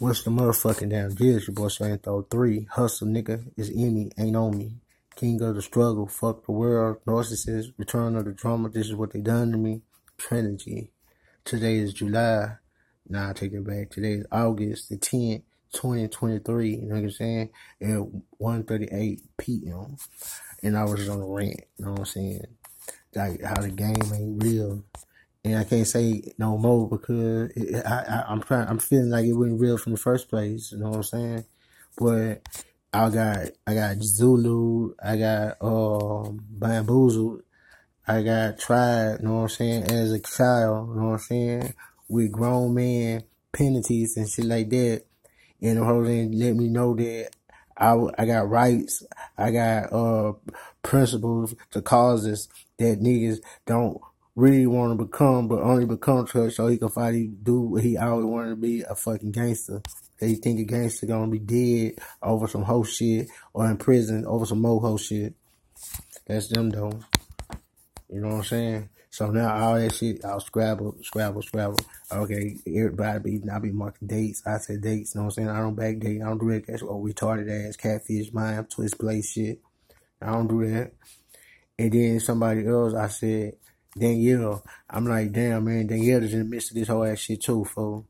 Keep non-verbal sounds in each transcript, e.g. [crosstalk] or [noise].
What's the motherfucking damn deal? It's your boy Slam Throw 3. Hustle, nigga. It's in me, ain't on me. King of the struggle. Fuck the world. Narcissist. Return of the drama. This is what they done to me. Trinity. Today is July. Nah, I take it back. Today is August the 10th, 2023. You know what I'm saying? At 1.38 p.m. And I was on a rant. You know what I'm saying? Like how the game ain't real and I can't say no more because it, I, I am trying I'm feeling like it wasn't real from the first place. You know what I'm saying? But I got I got Zulu, I got um bamboozled, I got tried. You know what I'm saying? As a child, you know what I'm saying? With grown men penalties and shit like that, and the whole thing let me know that I, I got rights, I got uh principles to causes that niggas don't really want to become, but only become church so he can finally do what he always wanted to be, a fucking gangster. That he think a gangster gonna be dead over some hoe shit or in prison over some more hoe shit. That's them though. You know what I'm saying? So now all that shit, I'll scrabble, scrabble, scrabble. Okay, everybody be, I be marking dates. I said dates, you know what I'm saying? I don't back date. I don't do that. That's what retarded ass, catfish, mind, twist, play shit. I don't do that. And then somebody else, I said, Danielle, I'm like, damn, man, Danielle is in the midst of this whole ass shit too, fool.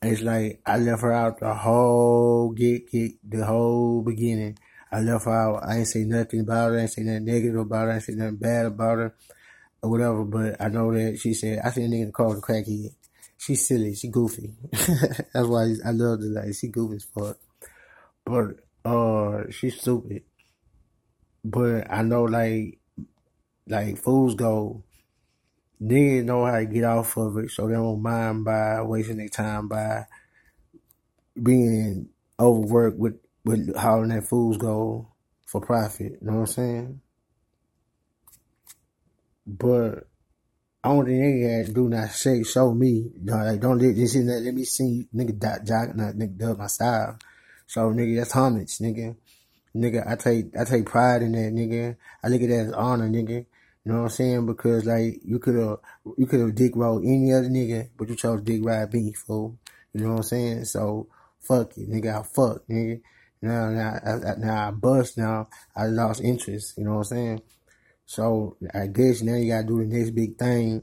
And it's like, I left her out the whole get, get, the whole beginning. I left her out. I ain't say nothing about her. I ain't say nothing negative about her. I ain't say nothing bad about her or whatever. But I know that she said, I seen a nigga in the crackhead. She's silly. She goofy. [laughs] That's why I love the Like, she goofy as fuck. But, uh, she's stupid. But I know, like, like, fools go, Niggas know how to get off of it, so they don't mind by wasting their time by being overworked with with hauling that fools go for profit. You know what I'm saying? But I don't think nigga do not say show me. You know, like don't let this let, let me see nigga dot not nigga dub my style. So nigga that's homage, nigga. Nigga, I take I take pride in that nigga. I look at that as honor, nigga. You know what I'm saying? Because like you could have you could have dick rolled any other nigga, but you chose dick ride me, fool. You know what I'm saying? So fuck it, nigga. I fuck, nigga. Now now I, now I bust. Now I lost interest. You know what I'm saying? So I guess now you gotta do the next big thing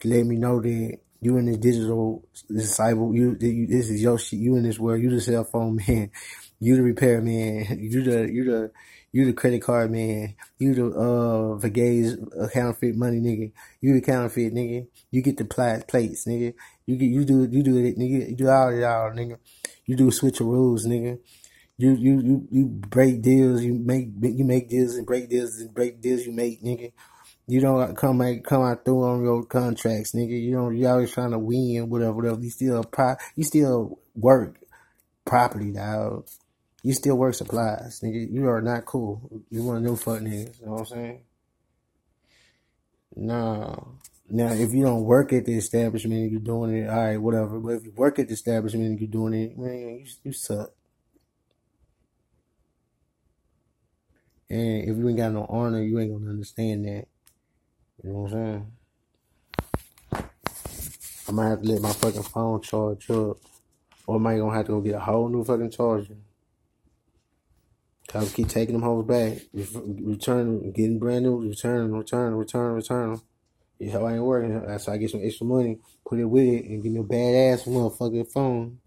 to let me know that you in this digital disciple. You, you this is your shit. You in this world. You the cell phone [laughs] man. You the repair man. [laughs] You the you the you the credit card man. You the uh Vegas counterfeit money nigga. You the counterfeit nigga. You get the pla- plates nigga. You get you do you do it nigga. You do all of y'all nigga. You do switch your rules nigga. You you you you break deals. You make you make deals and break deals and break deals. You make nigga. You don't come out come out through on your contracts, nigga. You don't you always trying to win, whatever, whatever. You still pro you still work properly, dog you still work supplies, nigga. You are not cool. You of them fuck niggas. You know what I'm saying? No. Now, if you don't work at the establishment and you're doing it, all right, whatever. But if you work at the establishment and you're doing it, man, you, you suck. And if you ain't got no honor, you ain't gonna understand that. You know what I'm saying? I might have to let my fucking phone charge up. Or am I gonna have to go get a whole new fucking charger. Cause keep taking them hoes back, return, getting brand new, return, return, return, return. You how I ain't working. That's how I get some extra money, put it with it, and give me a badass motherfucking phone.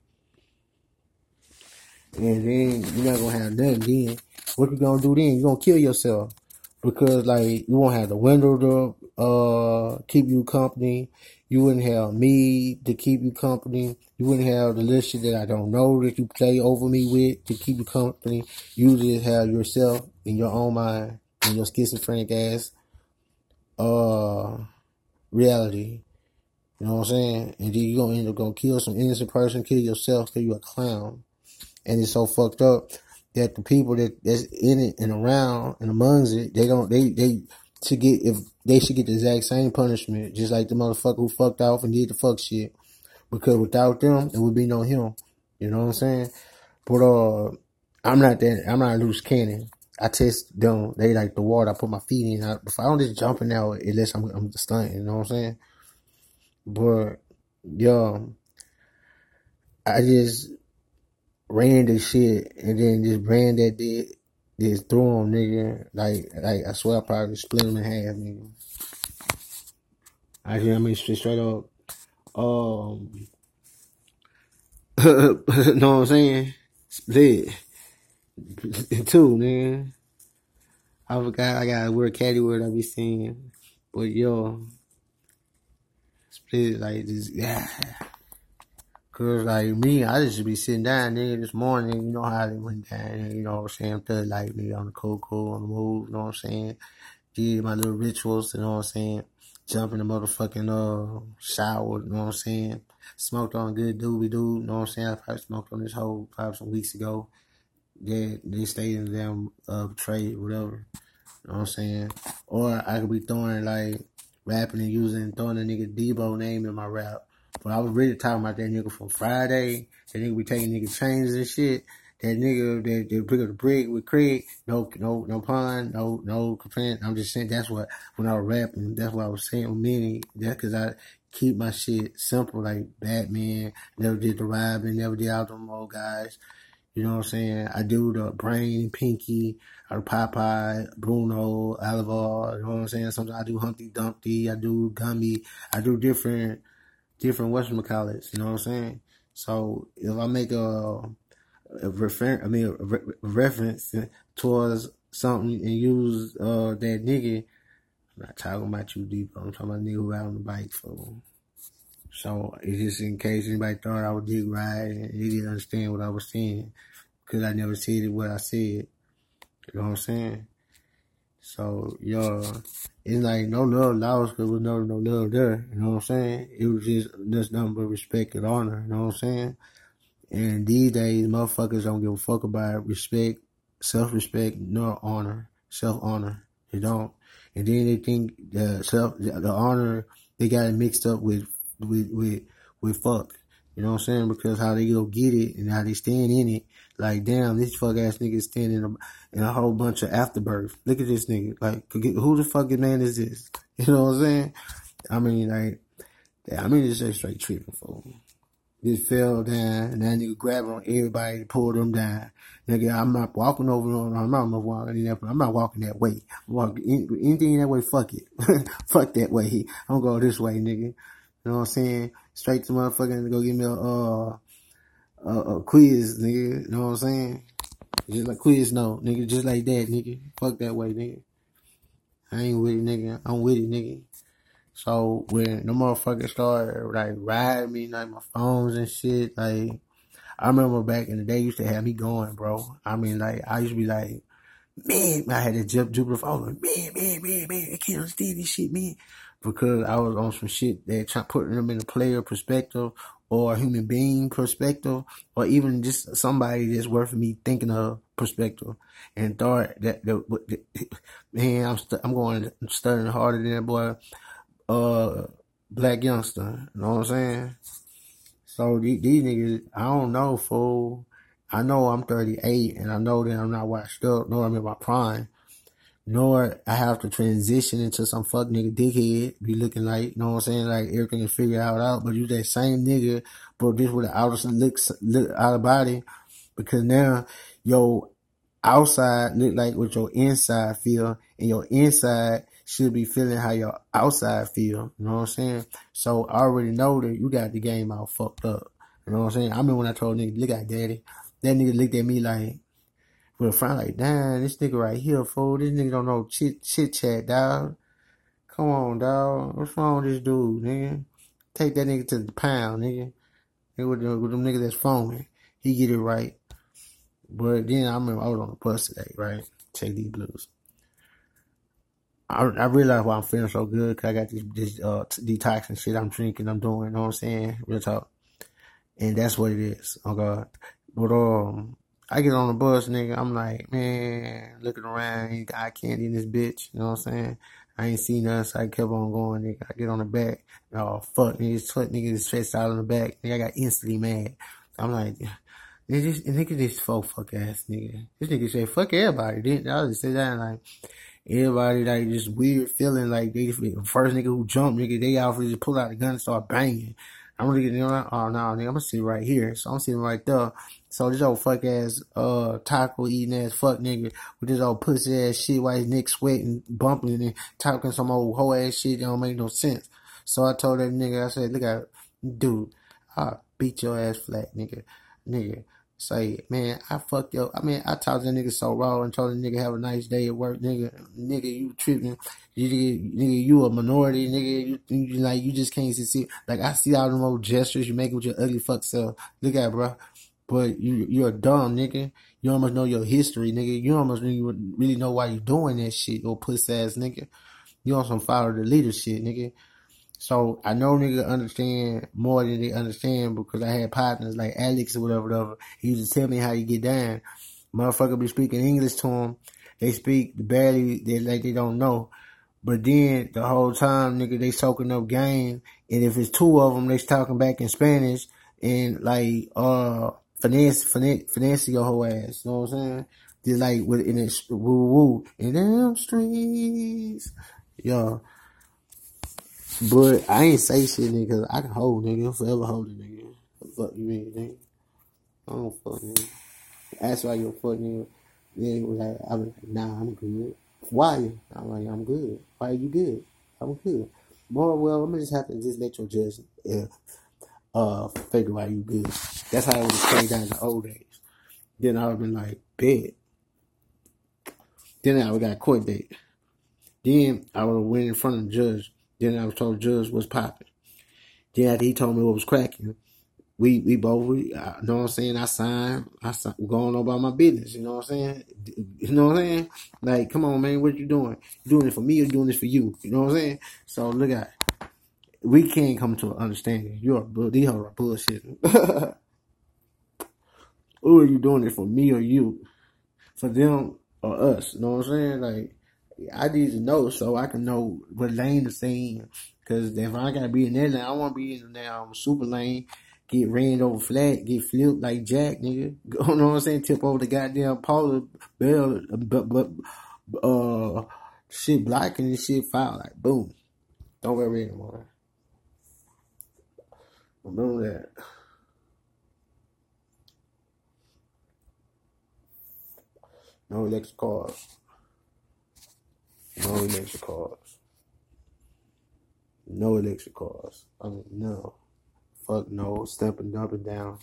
And then you're not gonna have nothing. Then what you gonna do? Then You're gonna kill yourself because like you won't have the window uh keep you company. You wouldn't have me to keep you company. You wouldn't have the list that I don't know that you play over me with to keep you company. You just have yourself in your own mind and your schizophrenic ass uh reality. You know what I'm saying? And then you gonna end up gonna kill some innocent person, kill yourself because you're a clown. And it's so fucked up that the people that that's in it and around and amongst it, they don't they they should get if they should get the exact same punishment, just like the motherfucker who fucked off and did the fuck shit. Because without them, there would be no him. You know what I'm saying? But uh, I'm not that. I'm not a loose cannon. I test them. They like the water. I put my feet in. I, if I don't just jumping out unless I'm I'm stunting. You know what I'm saying? But yeah, I just ran the shit and then just ran that dead, just threw him, nigga. Like, like I swear I probably split him in half, nigga. I I mean straight up. Um, [laughs] know what I'm saying? Split. [laughs] Two, nigga. I forgot I got a weird caddy word I be saying. But yo, split like this, yeah. Cause like me, I just be sitting down nigga this morning, you know how they went down, you know what I'm saying? Third like me on the cocoa, on the move, you know what I'm saying? Did my little rituals, you know what I'm saying? Jump in the motherfucking uh shower, you know what I'm saying? Smoked on good doobie doo, you know what I'm saying? I probably smoked on this whole probably some weeks ago. Yeah, they stayed in the damn uh trade, whatever. You know what I'm saying? Or I could be throwing like rapping and using throwing a nigga Debo name in my rap. But I was really talking about that nigga from Friday. That nigga be taking nigga chains and shit. That nigga that, that pick up the brick with Craig. No, no, no pun, no, no complaint. I'm just saying that's what when I was rapping. That's what I was saying with many. That's because I keep my shit simple, like Batman. Never did the robbing. Never did all them old guys. You know what I'm saying? I do the Brain, Pinky, or Popeye, Bruno, Oliver. You know what I'm saying? Sometimes I do Humpty Dumpty. I do Gummy. I do different, different Western whatchamacallits. You know what I'm saying? So if I make a, a refer, I mean, a, re- reference towards something and use uh that nigga, I'm not talking about you deep. I'm talking about nigga who out on the bike for. So it's just in case anybody thought I was dick right and they didn't understand what I was saying because I never said what I said. You know what I'm saying? So, yo, it's like no love lost because was never no love there. You know what I'm saying? It was just just nothing but respect and honor. You know what I'm saying? And these days, motherfuckers don't give a fuck about respect, self-respect, nor honor, self-honor. They don't. And then they think the self, the honor, they got it mixed up with with with with fuck. You know what I'm saying? Because how they go get it and how they stand in it. Like, damn, this fuck ass nigga standing in a, whole bunch of afterbirth. Look at this nigga. Like, who the fucking man is this? [laughs] You know what I'm saying? I mean, like, I mean, it's just straight tripping for Just fell down, and that nigga grabbed on everybody pull them down. Nigga, I'm not walking over on, I'm not walking that, I'm not walking that way. I'm walking, anything that way, fuck it. [laughs] fuck that way. I'm gonna go this way, nigga. You know what I'm saying? Straight to motherfucking go give me a, uh, a, a quiz, nigga. You know what I'm saying? Just like quiz, no, nigga. Just like that, nigga. Fuck that way, nigga. I ain't with it, nigga. I'm with it, nigga. So when the motherfuckers started like riding me, like my phones and shit, like I remember back in the day used to have me going, bro. I mean, like I used to be like, man, I had to jump Jupiter phone, man, man, man, man, I can't understand this shit, man because I was on some shit that try putting them in a player perspective or a human being perspective or even just somebody that's worth me thinking of perspective. And thought that, [laughs] man I'm st- I'm going studying harder than that boy uh black youngster. You know what I'm saying? So these, these niggas I don't know fool. I know I'm 38 and I know that I'm not washed up. No I'm in my prime nor I have to transition into some fuck nigga dickhead, be looking like, you know what I'm saying, like everything is figured out, out, but you that same nigga, but this with the outer look, look out of body, because now your outside look like what your inside feel, and your inside should be feeling how your outside feel, you know what I'm saying? So I already know that you got the game all fucked up, you know what I'm saying? I remember when I told nigga, look at daddy, that nigga looked at me like, a friend like, damn, this nigga right here, fool. This nigga don't know chit chit chat, dog. Come on, dog. What's wrong with this dude, nigga? Take that nigga to the pound, nigga. nigga with, the, with them niggas that's foaming. He get it right. But then I remember I was on the bus today, right? Take these blues. I, I realize why I'm feeling so good because I got this, this uh, detoxing shit I'm drinking, I'm doing, you know what I'm saying? Real talk. And that's what it is. Oh God. But um I get on the bus, nigga. I'm like, man, looking around, got candy in this bitch. You know what I'm saying? I ain't seen us. I kept on going, nigga. I get on the back. Oh, fuck, nigga. This nigga is stretched out on the back. Nigga, I got instantly mad. I'm like, nigga, this, nigga, this fuck, fuck ass nigga. This nigga say, fuck everybody. Then I just say that like, everybody like just weird feeling like they the first nigga who jumped, nigga, they out for just pull out the gun and start banging. I'm getting on. Oh no, nigga, I'm gonna sit right here. So I'm sitting right there. So this old fuck ass uh taco eating ass fuck nigga with this old pussy ass shit while neck sweating, bumping and talking some old hoe ass shit that don't make no sense. So I told that nigga, I said, look at dude, I'll beat your ass flat, nigga. Nigga say, man, I fucked yo. I mean, I talked to that nigga so raw and told the nigga have a nice day at work, nigga. Nigga, you tripping. You, nigga, you a minority, nigga. You, you like, you just can't see. Like, I see all them old gestures you make with your ugly fuck self. Look at bro. But you, you're a dumb nigga. You almost know your history, nigga. You almost really know why you doing that shit, your puss ass nigga. You on some follow the leader shit, nigga. So I know nigga understand more than they understand because I had partners like Alex or whatever, whatever. He used to tell me how you get down. Motherfucker be speaking English to him. They speak barely, they like they don't know. But then the whole time, nigga, they soaking up game. And if it's two of them, they talking back in Spanish and like, uh, finesse your whole ass. You know what I'm saying? Just like with in it, woo woo in them streets. Yo, but I ain't say shit, nigga, I can hold, nigga. I'm forever holding, nigga. fuck you mean, nigga? I don't fuck, nigga. That's why you're fucking. Then was like, I'm like, nah, I'm good. Why? I'm like, I'm good. Why are you good? I'm good. More well, I'm gonna just have to just let your judge yeah, uh figure out you good. That's how it was played down in the old days. Then I would have been like, bet. Then I would got court date. Then I would have went in front of the judge then I was told the judge was popping. Then after he told me what was cracking, we we both we you know what I'm saying. I signed. I signed, going on about my business. You know what I'm saying. You know what I'm saying. Like, come on, man, what you doing? You doing it for me or doing this for you? You know what I'm saying. So look at. We can't come to an understanding. You're these are bullshit. [laughs] Who are you doing it for me or you? For them or us? You know what I'm saying? Like I need to know so I can know what lane to stay in. Cause if I gotta be in that lane, I want to be in the damn super lane, get ran over flat, get flipped like Jack, nigga. [laughs] You know what I'm saying? Tip over the goddamn Paula Bell, but, but, uh, shit blocking and shit foul, like boom. Don't worry anymore. Remember that. No electric cars. No electric cars. No electric cars. I mean, no. Fuck no. Stepping up and down.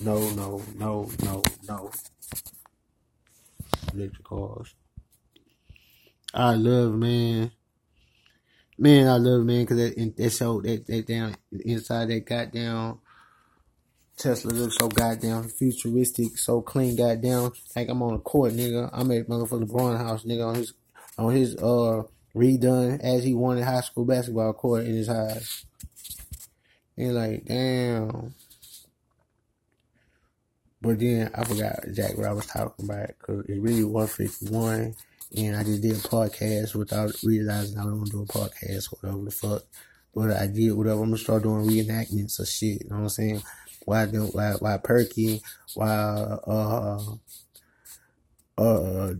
No, no, no, no, no. Electric cars. I love, man. Man, I love, man, because that, that show, that, that down, inside that goddamn Tesla looks so goddamn futuristic, so clean, goddamn. Like I'm on a court, nigga. I'm at motherfucking Braun house, nigga, on his on his uh redone as he wanted high school basketball court in his eyes. And like, damn. But then I forgot exactly what I was talking about because it's really 151. And I just did a podcast without realizing I to do a podcast, whatever the fuck. But I did whatever. I'm to start doing reenactments of shit. You know what I'm saying? Why, do, why, why Perky, why, uh, uh,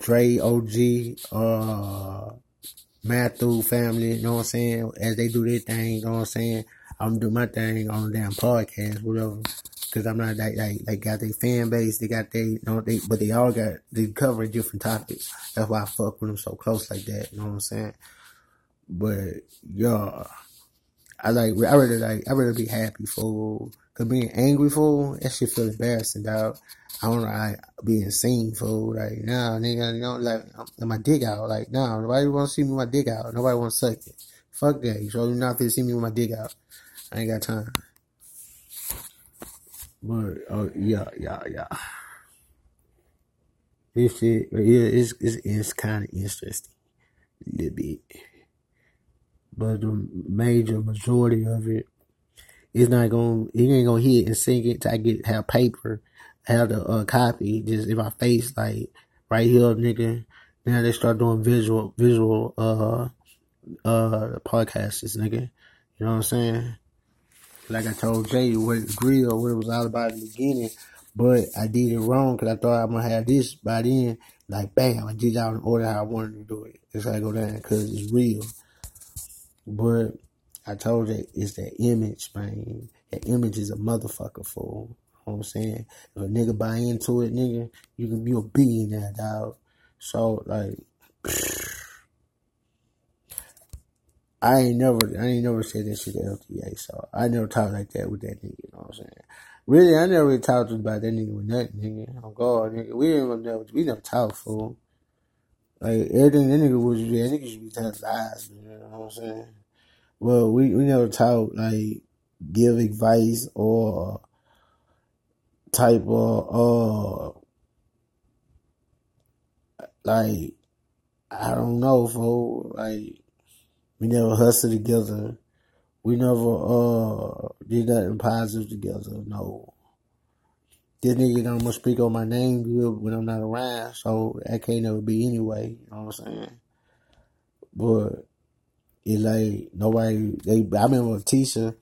Dre, OG, uh, Matthew family, you know what I'm saying? As they do their thing, you know what I'm saying? I'm doing my thing on damn podcast, whatever. Cause I'm not like, like, they got their fan base, they got they, you know, they, but they all got, they cover different topics. That's why I fuck with them so close like that, you know what I'm saying? But, yeah, I like, I really like, I really be happy for, cause being angry for, that shit feel embarrassing, dog. I don't I being seen fool. Like, nah, nigga, you know, like, I'm, my dick out. Like, nah, nobody want to see me with my dick out. Nobody want to suck it. Fuck that. You sure not to see me with my dick out. I ain't got time. But, oh, yeah, yeah, yeah. This shit, yeah, it's, it's, it's kind of interesting. A little bit. But the major majority of it, it's not gonna, it ain't gonna hit and sink it till I get, have paper have the uh, copy just in my face, like right here, nigga. Now they start doing visual, visual, uh, uh, podcasts, nigga. You know what I'm saying? Like I told Jay, what grill, what it was all about in the beginning, but I did it wrong because I thought I'm gonna have this by then. Like, bam, I did out in order how I wanted to do it. It's I go down because it's real. But I told you it's that image, man. That image is a motherfucker fool. You know what I'm saying? If a nigga buy into it, nigga, you can be a billionaire, dog. So like [sighs] I ain't never I ain't never said that shit to LTA, so I never talked like that with that nigga, you know what I'm saying? Really, I never really talked about that nigga with nothing, nigga. Oh God, nigga. We didn't never we never talk fool. Like everything that nigga was that nigga should be telling lies, you know what I'm saying? Well, we, we never talk like give advice or type of uh like I don't know, fool. Like we never hustled together. We never uh did nothing positive together. No. This nigga gonna speak on my name good when I'm not around, so that can't never be anyway. You know what I'm saying? But it like nobody. They I remember Tisha.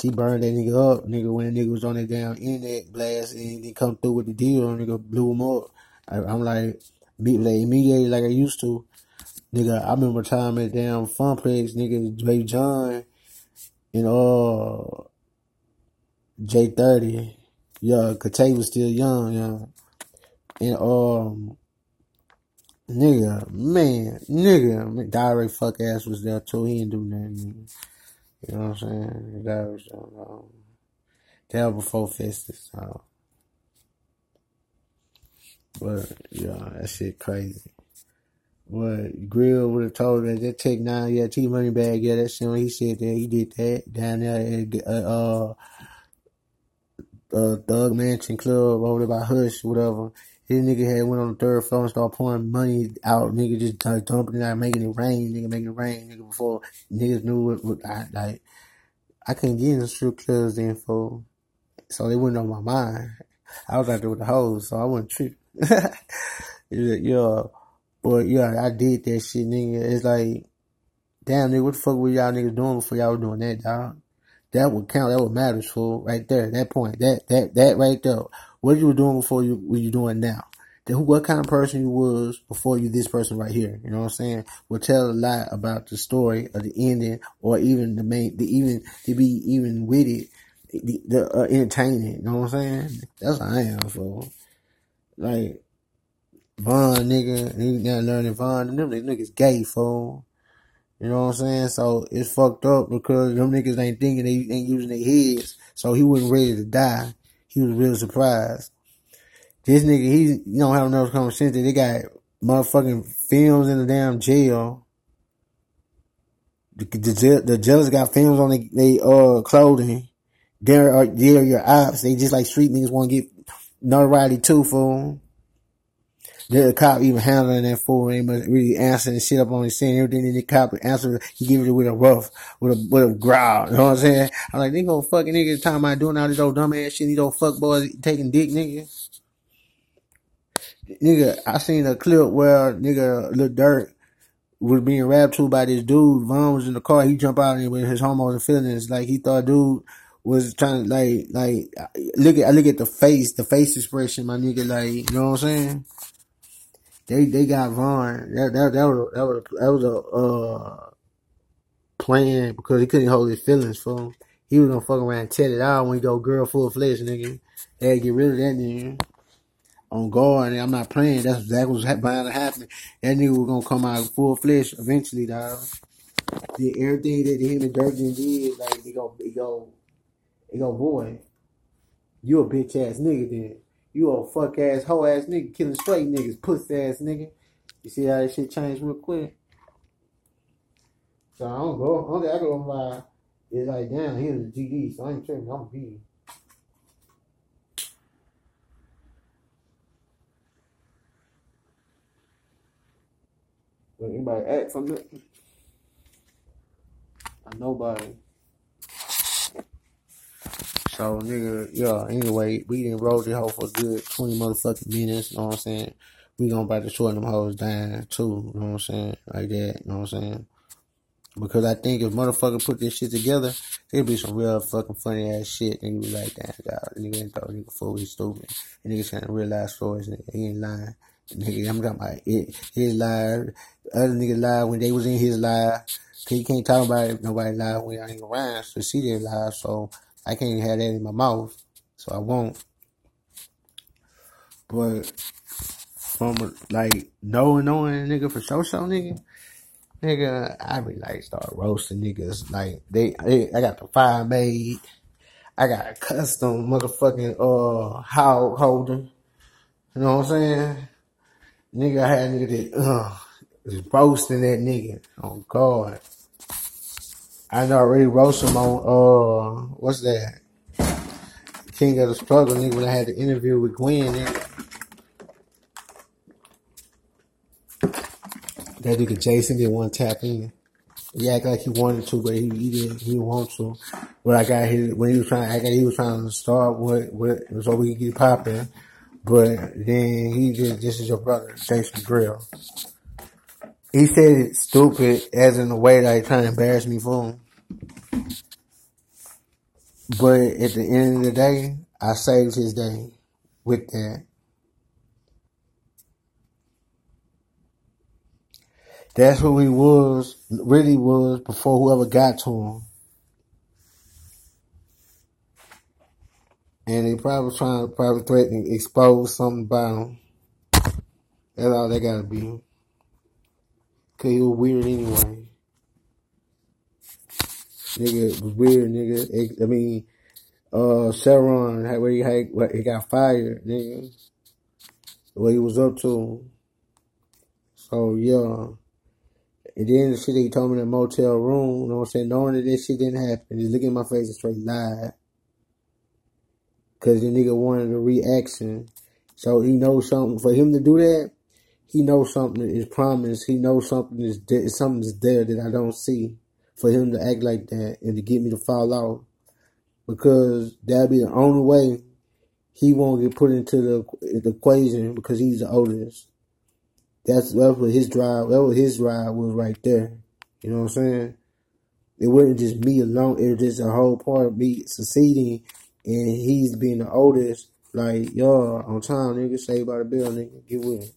She burned that nigga up, nigga, when the nigga was on that damn internet blast and he come through with the deal, nigga blew him up. I, am like, be like immediately like I used to. Nigga, I remember time at damn Funplex, nigga, Dre John, and uh, J30. Yeah, Kate was still young, yeah. And, um, nigga, man, nigga, direct fuck ass was there too. He didn't do nothing. You know what I'm saying? That was, um, that was before Festus, so. But, yeah, that shit crazy. What Grill would have told that that Tech Nine, yeah, T Money Bag, yeah, that shit. He said that he did that down there at uh, uh, Thug Mansion Club over there by Hush, whatever. His nigga had went on the third floor and started pouring money out. Nigga just started dumping it out, making it rain. Nigga making it rain. Nigga before niggas knew what, what I like. I couldn't get in the strip clubs info, so they went on my mind. I was out there with the hoes, so I wasn't tripping. [laughs] yeah. But yeah, I did that shit, nigga. It's like, damn, nigga, what the fuck were y'all niggas doing before y'all were doing that, dog? That would count. That would matter, fool. Right there, that point, that that that right there. What you were doing before you what you doing now? Then what kind of person you was before you this person right here? You know what I'm saying? Will tell a lot about the story of the ending, or even the main, the even to be even with it, the, the uh, entertaining. You know what I'm saying? That's what I am, fool. Like Von nigga, he got learning and them niggas gay, fool. You know what I'm saying? So it's fucked up because them niggas ain't thinking they ain't using their heads. So he wasn't ready to die. He was real surprised. This nigga, he don't have enough common sense that they got motherfucking films in the damn jail. The, the, the jailers got films on they uh clothing. They're, uh, they're your ops. They just like street niggas want to get notoriety too, fool. The cop even handling that fool ain't really answering shit up on his saying everything that the cop answer, he give it with a rough, with a, with a growl. You know what I'm saying? I'm like, they gonna fucking niggas talking about doing all this old dumb ass shit, these old fuck boys taking dick, nigga. Nigga, I seen a clip where nigga Lil Durk was being rapped to by this dude. Von was in the car. He jump out and with his homos and feelings. Like he thought dude was trying to like like look at I look at the face, the face expression, my nigga. Like you know what I'm saying? They they got Von. That that that was that was that was a uh, plan because he couldn't hold his feelings for him. He was gonna fuck around and tell it out when he go girl full flesh, nigga. They had get rid of that nigga. On guard, I'm not playing. That's exactly what's bound to happen. That nigga was gonna come out full flesh eventually, dog. Did everything that him and Durkin did, like he go, he go, he go, boy, you a bitch ass nigga then. You a fuck ass, hoe ass nigga, killing straight niggas, pussy ass nigga. You see how that shit changed real quick? So I don't go, only I go by is like, damn, he was a GD, so I ain't tripping, I'm a. But anybody act from it? Nobody. So nigga, yeah, anyway, we didn't roll the hoe for a good 20 motherfucking minutes, you know what I'm saying? We gonna about to short them hoes down too, you know what I'm saying? Like that, you know what I'm saying? Because I think if motherfucker put this shit together, it'd be some real fucking funny ass shit. And you be like, damn, God, nigga ain't thought nigga he's stupid. And niggas saying real life stories, nigga. He ain't lying. Nigga, I'm talking about it, his live. Other niggas live when they was in his live. Cause can't talk about it nobody live when I ain't around to see their live. So I can't have that in my mouth. So I won't. But from like knowing knowing nigga for sure so nigga. Nigga, I be like start roasting niggas. Like they, they I got the fire made. I got a custom motherfucking uh how holder. You know what I'm saying? Nigga, I had nigga that uh was roasting that nigga. Oh God. I know already roast him on uh what's that? King of the Struggle nigga when I had the interview with Gwen nigga. That nigga Jason didn't want to tap in. He acted like he wanted to, but he, he didn't he didn't want to. But I got his when he was trying act like he was trying to start what what so we could get popping. But then he just this is your brother, Jason Grill. He said it stupid as in a way that he trying to embarrass me for him. But at the end of the day, I saved his day with that. That's who he was, really was before whoever got to him. And they probably trying to probably threaten to expose something about him. That's all they gotta be. Cause he was weird anyway. Nigga was weird, nigga. I mean, uh, Sharon, where he had, where he got fired, nigga. What he was up to. So yeah. And then the shit he told me in the motel room, you know what I'm saying? Knowing that this shit didn't happen, just looking at my face and straight lied. Cause the nigga wanted a reaction. So he knows something. For him to do that, he knows something is promised. He knows something is there, something is there that I don't see. For him to act like that and to get me to fall out. Because that'll be the only way he won't get put into the, the equation because he's the oldest. That's that's what his drive. That was his drive was right there. You know what I'm saying? It wasn't just me alone. It was just a whole part of me succeeding, and he's being the oldest. Like, y'all on time, nigga, saved by the bell, nigga, get with it.